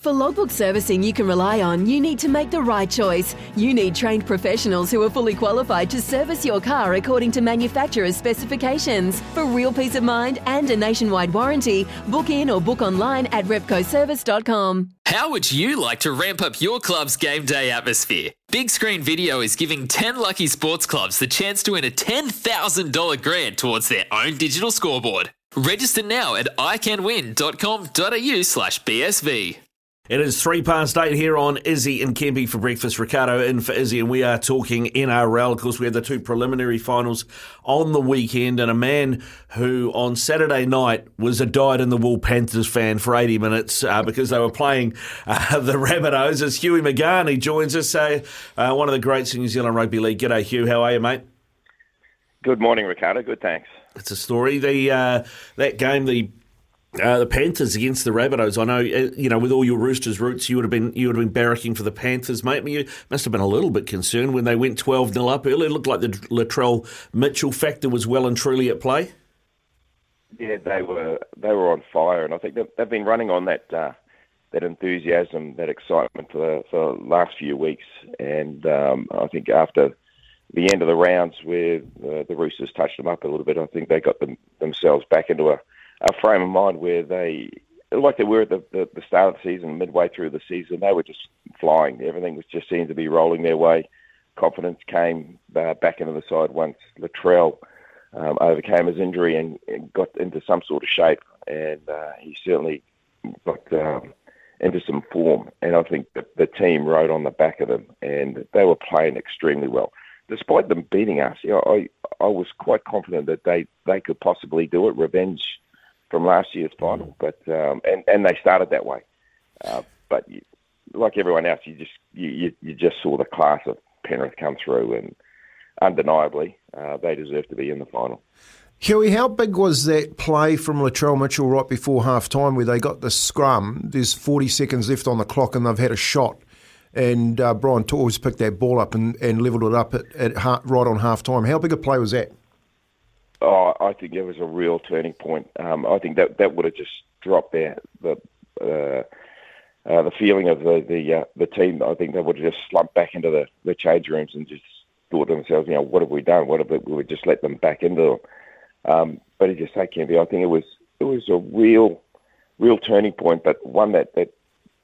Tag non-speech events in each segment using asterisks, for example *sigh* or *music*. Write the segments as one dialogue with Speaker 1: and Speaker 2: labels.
Speaker 1: For logbook servicing you can rely on, you need to make the right choice. You need trained professionals who are fully qualified to service your car according to manufacturer's specifications. For real peace of mind and a nationwide warranty, book in or book online at repcoservice.com.
Speaker 2: How would you like to ramp up your club's game day atmosphere? Big Screen Video is giving 10 lucky sports clubs the chance to win a $10,000 grant towards their own digital scoreboard. Register now at iCanWin.com.au slash BSV.
Speaker 3: It is three past eight here on Izzy and Kempy for breakfast. Ricardo in for Izzy, and we are talking NRL. Of course, we had the two preliminary finals on the weekend, and a man who on Saturday night was a dyed in the wool Panthers fan for 80 minutes uh, because they were playing uh, *laughs* the Rabbitohs. Is Huey McGahan. He joins us, uh, uh, one of the greats in New Zealand Rugby League. G'day, Hugh. How are you, mate?
Speaker 4: Good morning, Ricardo. Good, thanks.
Speaker 3: It's a story. The uh, that game, the uh, the Panthers against the Rabbitohs. I know, uh, you know, with all your Roosters roots, you would have been you would have been barracking for the Panthers, mate. You must have been a little bit concerned when they went twelve 0 up early. It looked like the Latrell Mitchell factor was well and truly at play.
Speaker 4: Yeah, they were they were on fire, and I think they've been running on that uh, that enthusiasm, that excitement for the, for the last few weeks. And um, I think after the end of the rounds, where the, Roosters touched them up a little bit, I think they got them, themselves back into a a frame of mind where they, like they were at the, the, the start of the season, midway through the season, they were just flying. Everything was just seemed to be rolling their way. Confidence came uh, back into the side once Latrell um, overcame his injury and, and, got into some sort of shape, and uh, he certainly got um, into some form. And I think the, the team rode on the back of them, and they were playing extremely well. Despite them beating us, you know, I I was quite confident that they, they could possibly do it. Revenge from last year's final, but um, and and they started that way. Uh, but you, like everyone else, you just you, you, just saw the class of Penrith come through, and undeniably uh, they deserve to be in the final.
Speaker 5: Huey, how big was that play from Latrell Mitchell right before half time where they got the scrum? There's 40 seconds left on the clock and they've had a shot. And uh, Brian To'o's picked that ball up and, and levelled it up at, at right on half time. How big a play was that?
Speaker 4: Oh, I think it was a real turning point. Um, I think that that would have just dropped the uh, uh, the feeling of the the uh, the team. I think they would have just slumped back into the, the change rooms and just thought to themselves, you know, what have we done? What if we would just let them back into them? Um, but as you say, Kempy, I think it was it was a real real turning point, but one that that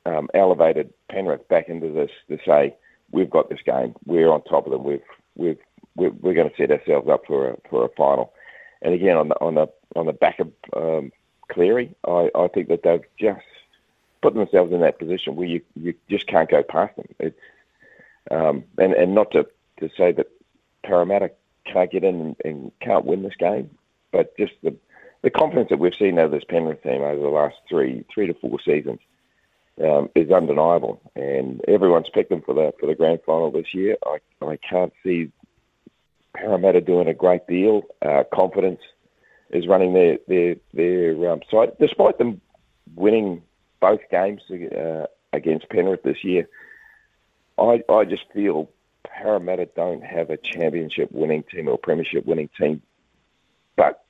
Speaker 4: um, elevated Penrith back into this to say we've got this game, we're on top of them, we've we've we're, we're going to set ourselves up for a for a final. And again, on the on the on the back of um, Cleary, I, I think that they've just put themselves in that position where you, you just can't go past them. Um, and and not to, to say that Parramatta can't get in and, and can't win this game, but just the the confidence that we've seen out of this Penrith team over the last three three to four seasons um, is undeniable, and everyone's picked them for the for the grand final this year. I I can't see Parramatta doing a great deal. Uh, confidence is running their their their um, side, despite them winning both games uh, against Penrith this year. I I just feel Parramatta don't have a championship winning team or premiership winning team, but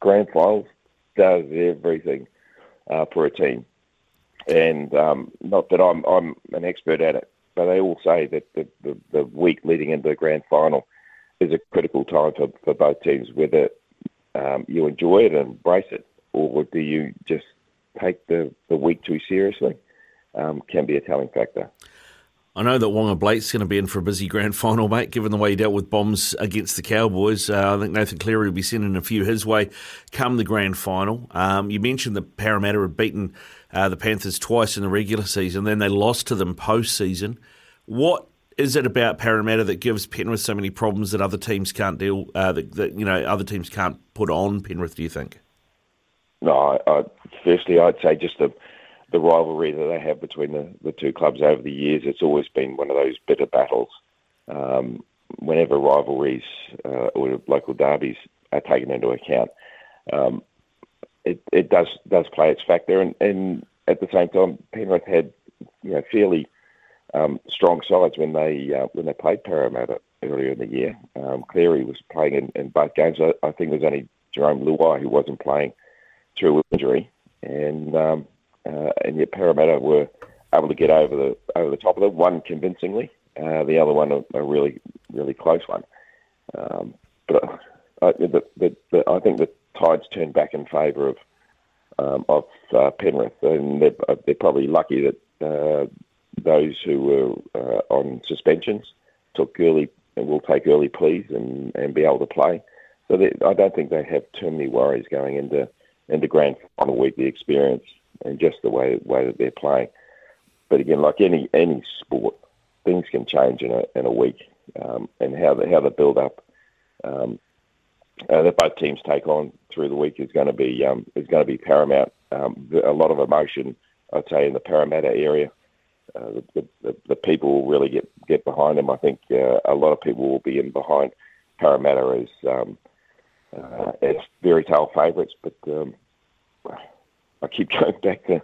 Speaker 4: grand finals does everything uh, for a team. And um, not that I'm I'm an expert at it, but they all say that the, the, the week leading into the grand final is a critical time for, for both teams, whether um, you enjoy it and embrace it, or do you just take the, the week too seriously? um, can be a telling factor.
Speaker 3: I know that Waqa Blake's going to be in for a busy grand final, mate, given the way he dealt with bombs against the Cowboys. Uh, I think Nathan Cleary will be sending a few his way come the grand final. Um, you mentioned that Parramatta had beaten uh, the Panthers twice in the regular season, then they lost to them post-season. What is it about Parramatta that gives Penrith so many problems that other teams can't deal, uh, that, that, you know other teams can't put on Penrith? Do you think?
Speaker 4: No, I, I, firstly, I'd say just the the rivalry that they have between the, the two clubs over the years. It's always been one of those bitter battles. Um, whenever rivalries uh, or local derbies are taken into account, um, it, it does does play its factor. And, and at the same time, Penrith had you know fairly um, strong sides when they uh, when they played Parramatta earlier in the year. Um, Cleary was playing in, in both games. I, I think it was only Jerome Luai who wasn't playing through injury, and um, uh, and yet Parramatta were able to get over the over the top of them. One convincingly, uh, the other one a, a, really really close one. Um, but uh, the, the, the, I think the tides turned back in favour of um, of uh, Penrith, and they're, they're, probably lucky that uh, those who were on suspensions took early and will take early pleas and, and be able to play. So they, I don't think they have too many worries going into into grand final week. The experience and just the way way that they're playing. But again, like any any sport, things can change in a in a week, um, and how the how the build up um, uh, that both teams take on through the week is going to be um, is going to be paramount. Um, a lot of emotion, I'd say, in the Parramatta area. Uh, the, the, the, people will really get get behind them. I think uh, a lot of people will be in behind Parramatta as um, uh, as fairy tale favourites, but um, I keep *laughs* going back to,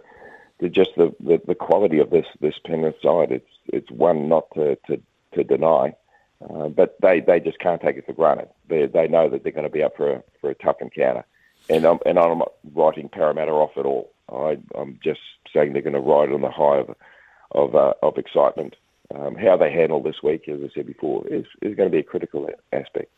Speaker 4: to just the, the, the quality of this this Penrith side. It's it's one not to to, to deny, uh, but they, they just can't take it for granted. They they know that they're going to be up for a for a tough encounter, and I'm and I'm not writing Parramatta off at all. I I'm just saying they're going to ride on the high of of uh, of excitement um, how they handle this week, as I said before, is, is going to be a critical aspect.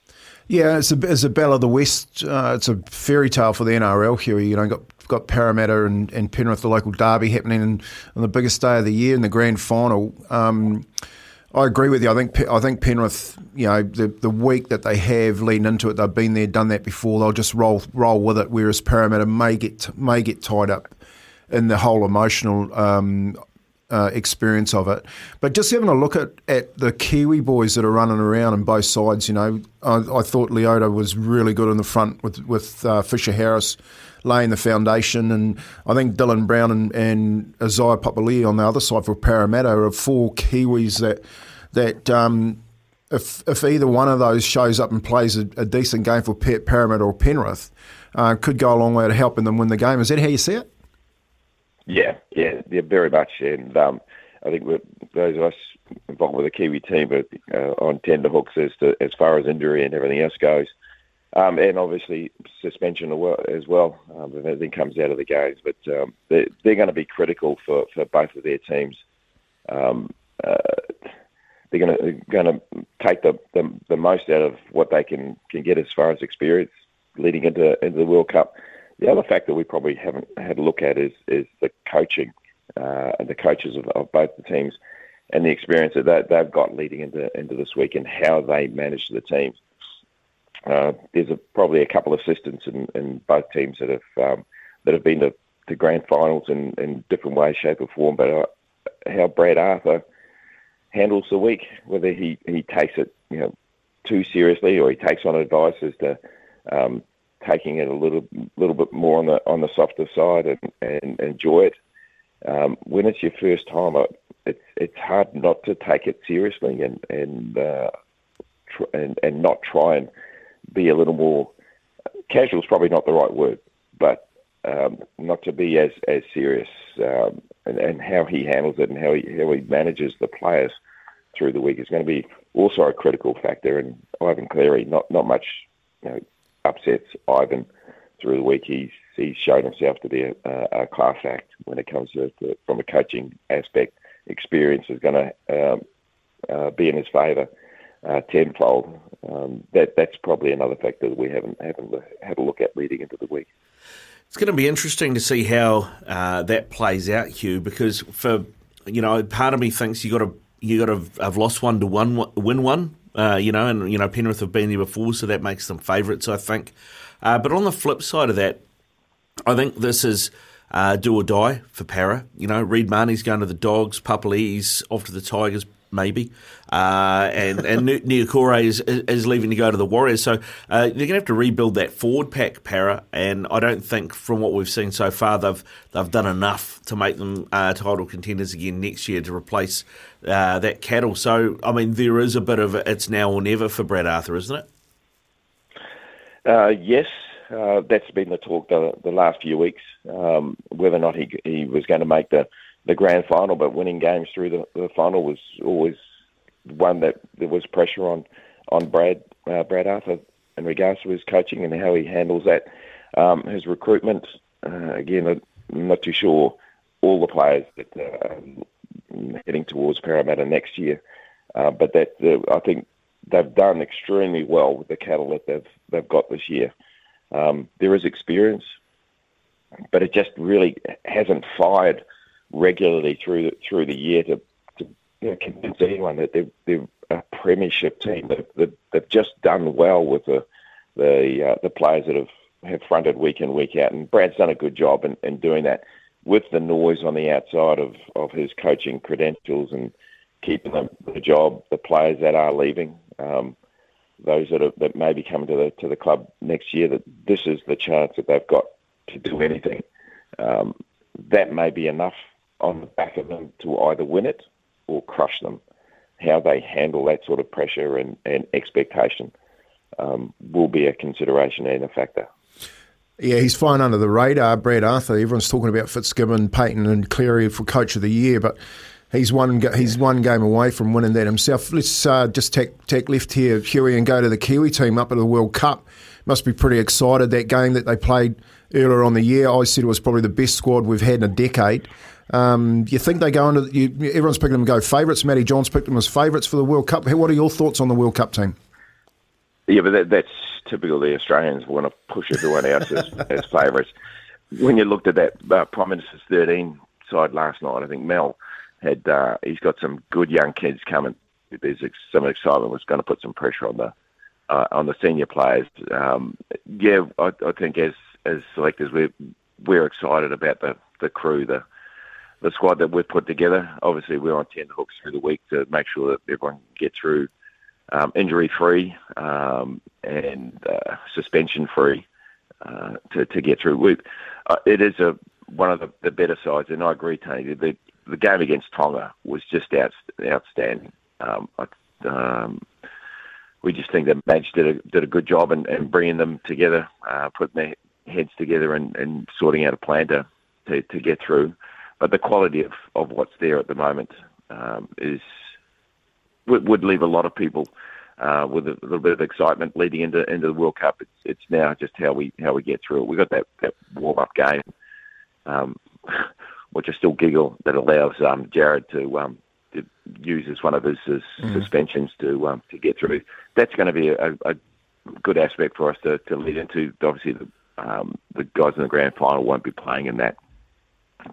Speaker 5: Yeah, it's a, it's a Bell of the West. Uh, it's a fairy tale for the NRL, Huey. You know, got got Parramatta and, and Penrith, the local derby, happening on, on the biggest day of the year in the grand final. Um, I agree with you. I think I think Penrith, you know, the the week that they have leading into it, they've been there, done that before. They'll just roll roll with it. Whereas Parramatta may get may get tied up in the whole emotional um, uh, experience of it. But just having a look at, at the Kiwi boys that are running around on both sides, you know, I, I thought Leota was really good in the front with, with uh, Fisher Harris laying the foundation. And I think Dylan Brown and, and Isaiah Papali'i on the other side for Parramatta are four Kiwis that, that um, if, if either one of those shows up and plays a, a decent game for Parramatta or Penrith, uh, could go a long way to helping them win the game. Is that how you see it?
Speaker 4: Yeah, yeah, yeah, very much. And um, I think those of us involved with the Kiwi team are uh, on tender hooks as to as far as injury and everything else goes. Um, and obviously suspension as well um, if anything comes out of the games. But um, they're, they're going to be critical for, for both of their teams. Um, uh, they're going to going to take the, the, the most out of what they can can get as far as experience leading into into the World Cup. The other factor that we probably haven't had a look at is is the coaching uh, and the coaches of, of, both the teams and the experience that they've got leading into into this week and how they manage the teams. Uh, there's a, probably a couple of assistants in, in both teams that have um, that have been to, to grand finals in, in different ways, shape, or form. But uh, how Brad Arthur handles the week, whether he, he takes it you know too seriously or he takes on advice as to um, taking it a little little bit more on the on the softer side and, and enjoy it. Um, when it's your first time, it's it's hard not to take it seriously and and uh, tr- and and not try and be a little more casual is probably not the right word, but um, not to be as as serious um, and, and how he handles it and how he how he manages the players through the week is going to be also a critical factor. And Ivan Cleary, not not much you know, upsets Ivan through the week. He's he's shown himself to be a, a class act when it comes to, to, from a coaching aspect. Experience is going to um, uh, be in his favour uh, tenfold. Um, that that's probably another factor that we haven't haven't had a look at leading into the week.
Speaker 3: It's going to be interesting to see how uh, that plays out, Hugh, because for you know, part of me thinks you got to you got to have lost one to one win one. Uh, you know, and you know Penrith have been there before, so that makes them favourites, I think. Uh, but on the flip side of that, I think this is uh, do or die for Para. You know, Reed Mahoney's going to the Dogs, Papali'i's off to the Tigers, maybe, uh, and and Niukore is, is leaving to go to the Warriors. So uh, they're going to have to rebuild that forward pack, Para. And I don't think, from what we've seen so far, they've they've done enough to make them uh, title contenders again next year to replace uh, that cattle. So I mean, there is a bit of it's now or never for Brad Arthur, isn't it?
Speaker 4: Uh, yes, uh, that's been the talk the, the last few weeks. Um, whether or not he he was going to make the the grand final, but winning games through the, the final was always one that there was pressure on on Brad uh, Brad Arthur in regards to his coaching and how he handles that. Um, his recruitment, uh, again, I'm not too sure all the players that are uh, heading towards Parramatta next year, uh, but that the, I think they've done extremely well with the cattle that they've they've got this year. Um, there is experience, but it just really hasn't fired regularly through the, through the year to, to you know, convince anyone that they're, they're a premiership team. They've, they've, they've just done well with the the uh, the players that have, have fronted week in week out, and Brad's done a good job in, in doing that with the noise on the outside of, of his coaching credentials and keeping them the job. The players that are leaving, um, those that are, that may be coming to the to the club next year, that this is the chance that they've got to do anything. Um, that may be enough on the back of them to either win it or crush them. How they handle that sort of pressure and, and expectation um, will be a consideration and a factor.
Speaker 5: Yeah, he's flying under the radar, Brad Arthur. Everyone's talking about Fitzgibbon, Payten, and Cleary for Coach of the Year, but he's one he's one game away from winning that himself. Let's uh, just take take left here, Huey, and go to the Kiwi team up at the World Cup. Must be pretty excited that game that they played earlier on the year. I said it was probably the best squad we've had in a decade. Um, you think they go into you, everyone's picking them go favourites. Matty Johns picked them as favourites for the World Cup. What are your thoughts on the World Cup team?
Speaker 4: Yeah, but that, that's typical. The Australians want to push everyone else as, *laughs* as favourites. When you looked at that uh, Prime Minister's 13 side last night, I think Mal had uh, he's got some good young kids coming. There's some excitement was going to put some pressure on the uh, on the senior players. Um, yeah, I, I think as as selectors we're we're excited about the the crew, the the squad that we've put together. Obviously, we're on ten hooks through the week to make sure that everyone can get through um, injury free um, and uh, suspension free uh, to to get through. We, uh, it is a one of the, the better sides, and I agree, Tony. The the game against Tonga was just out, outstanding. Um, um, we just think that Madge did a did a good job in, in bringing them together, uh, putting their heads together, and, and sorting out a plan to, to, to get through. But the quality of, of what's there at the moment um, is would, would leave a lot of people uh, with a little bit of excitement leading into into the World Cup. It's it's now just how we how we get through it. We've got that, that warm up game, um, *laughs* which I still giggle that allows um, Jared to, um, to use as one of his, his mm. suspensions to um, to get through. That's going to be a, a good aspect for us to, to lead into. Obviously, the um, the guys in the grand final won't be playing in that,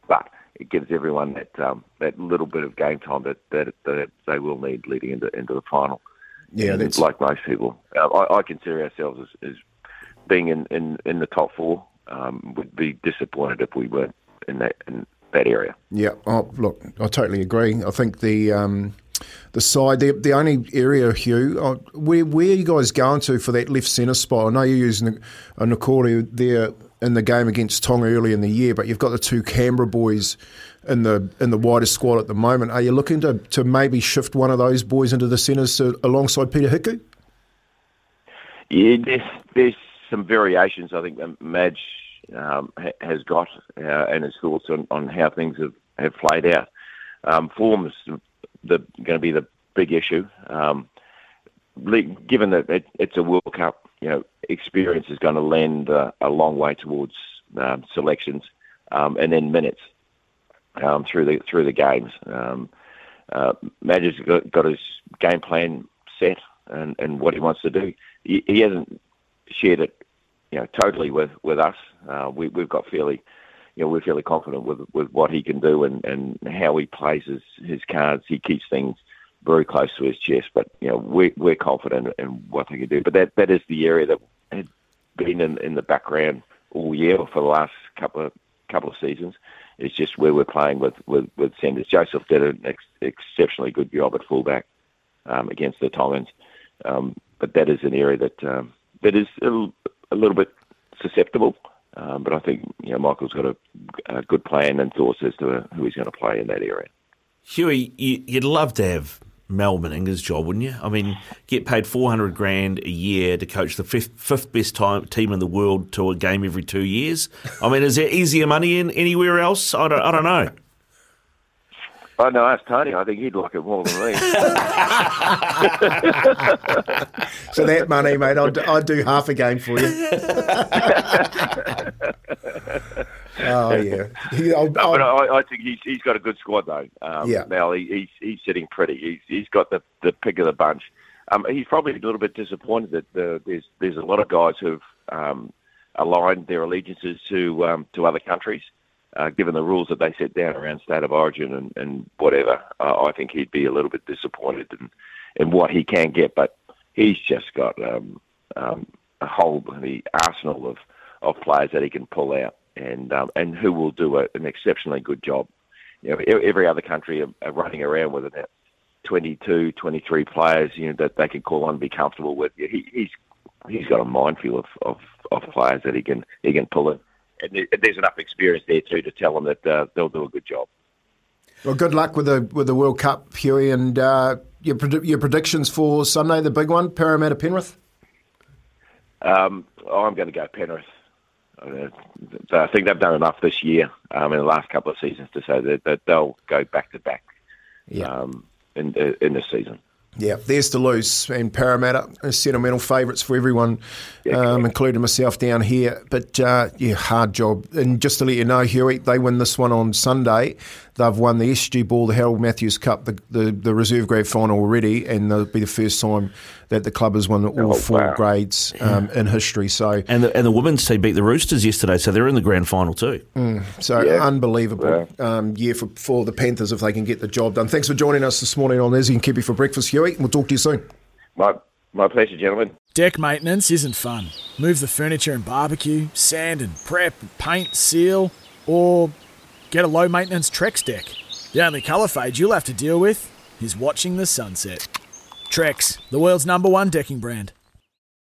Speaker 4: but it gives everyone that um, that little bit of game time that, that, that they will need leading into into the final.
Speaker 5: Yeah, that's
Speaker 4: like most people. Uh, I, I, consider ourselves as, as being in, in, in the top four. Um, would be disappointed if we weren't in that in that area.
Speaker 5: Yeah. Oh, look, I totally agree. I think the um, the side, the, the only area, Hugh, uh, where, where are you guys going to for that left centre spot? I know you're using a Niukore there in the game against Tonga early in the year, but you've got the two Canberra boys in the in the wider squad at the moment. Are you looking to, to maybe shift one of those boys into the centres alongside Peta Hiku?
Speaker 4: Yeah, there's, there's some variations I think Madge um, ha, has got uh, and his thoughts on, on how things have, have played out. Um, form's the, going to be the big issue. Um, given that it, it's a World Cup, you know, experience is going to lend uh, a long way towards um, selections um, and then minutes um, through the through the games. Um, uh, Madge's got, got his game plan set and, and what he wants to do. He, he hasn't shared it, you know, totally with with us. Uh, we, we've got fairly you know, we're fairly confident with with what he can do and, and how he plays his, his cards. He keeps things very close to his chest, but you know, we're we're confident in what he can do. But that that is the area that been in, in the background all year for the last couple of couple of seasons. It's just where we're playing with with, with Sanders. Joseph did an ex- exceptionally good job at fullback um, against the Tongans, um, but that is an area that um, that is a, little bit susceptible. Um, but I think you know Michael's got a, a good plan and thoughts as to who he's going to play in that area.
Speaker 3: Huey, you'd love to have Mal Meninga's job, wouldn't you? I mean, get paid four hundred grand a year to coach the fifth, fifth best time, team in the world to a game every two years. I mean, is there easier money in anywhere else? I don't, I don't know.
Speaker 4: Oh, I know, ask Tony. I think he'd like it more than me. *laughs*
Speaker 5: so that money, mate, I'd, I'd do half a game for you. *laughs* oh yeah, *laughs*
Speaker 4: he, I'll, I'll, but I, I, think he's he's got a good squad though. Um,
Speaker 5: yeah,
Speaker 4: Now he, he's he's sitting pretty. He's he's got the the pick of the bunch. Um, he's probably a little bit disappointed that the, there's there's a lot of guys who've um, aligned their allegiances to um, to other countries uh, given the rules that they set down around state of origin and, and whatever, uh, I think he'd be a little bit disappointed in, in what he can get. But he's just got um, um, a whole the arsenal of, of players that he can pull out and um, and who will do a, an exceptionally good job. You know, every other country are, are running around with about 22, 23 players, you know, that they can call on and be comfortable with. He, he's he's got a minefield of, of, of players that he can he can pull in and there's enough experience there too to tell them that uh, they'll do a good job.
Speaker 5: Well, good luck with the with the World Cup, Huey, and uh, your your predictions for Sunday, the big one, Parramatta Penrith.
Speaker 4: Um, I'm going to go Penrith. Uh, I think they've done enough this year um, in the last couple of seasons to say that, that they'll go back to back um, in in this season.
Speaker 5: Yeah, there's to lose. And Parramatta are sentimental favourites for everyone, yeah, um, including myself down here. But uh, yeah, hard job. And just to let you know, Huey, they win this one on Sunday. They've won the SG Ball, the Harold Matthews Cup, the, the, the reserve grade final already, and it'll be the first time that the club has won all oh, four wow. grades um, in history. So
Speaker 3: and the, and the women's team beat the Roosters yesterday, so they're in the grand final too.
Speaker 5: Mm, so yeah. unbelievable um, year for, for the Panthers if they can get the job done. Thanks for joining us this morning on Izzy and Kempy for breakfast, Huey. We'll talk to you soon.
Speaker 4: My my pleasure, gentlemen.
Speaker 6: Deck maintenance isn't fun. Move the furniture and barbecue, sand and prep, paint, seal, or Get a low maintenance Trex deck. The only colour fade you'll have to deal with is watching the sunset. Trex, the world's number one decking brand.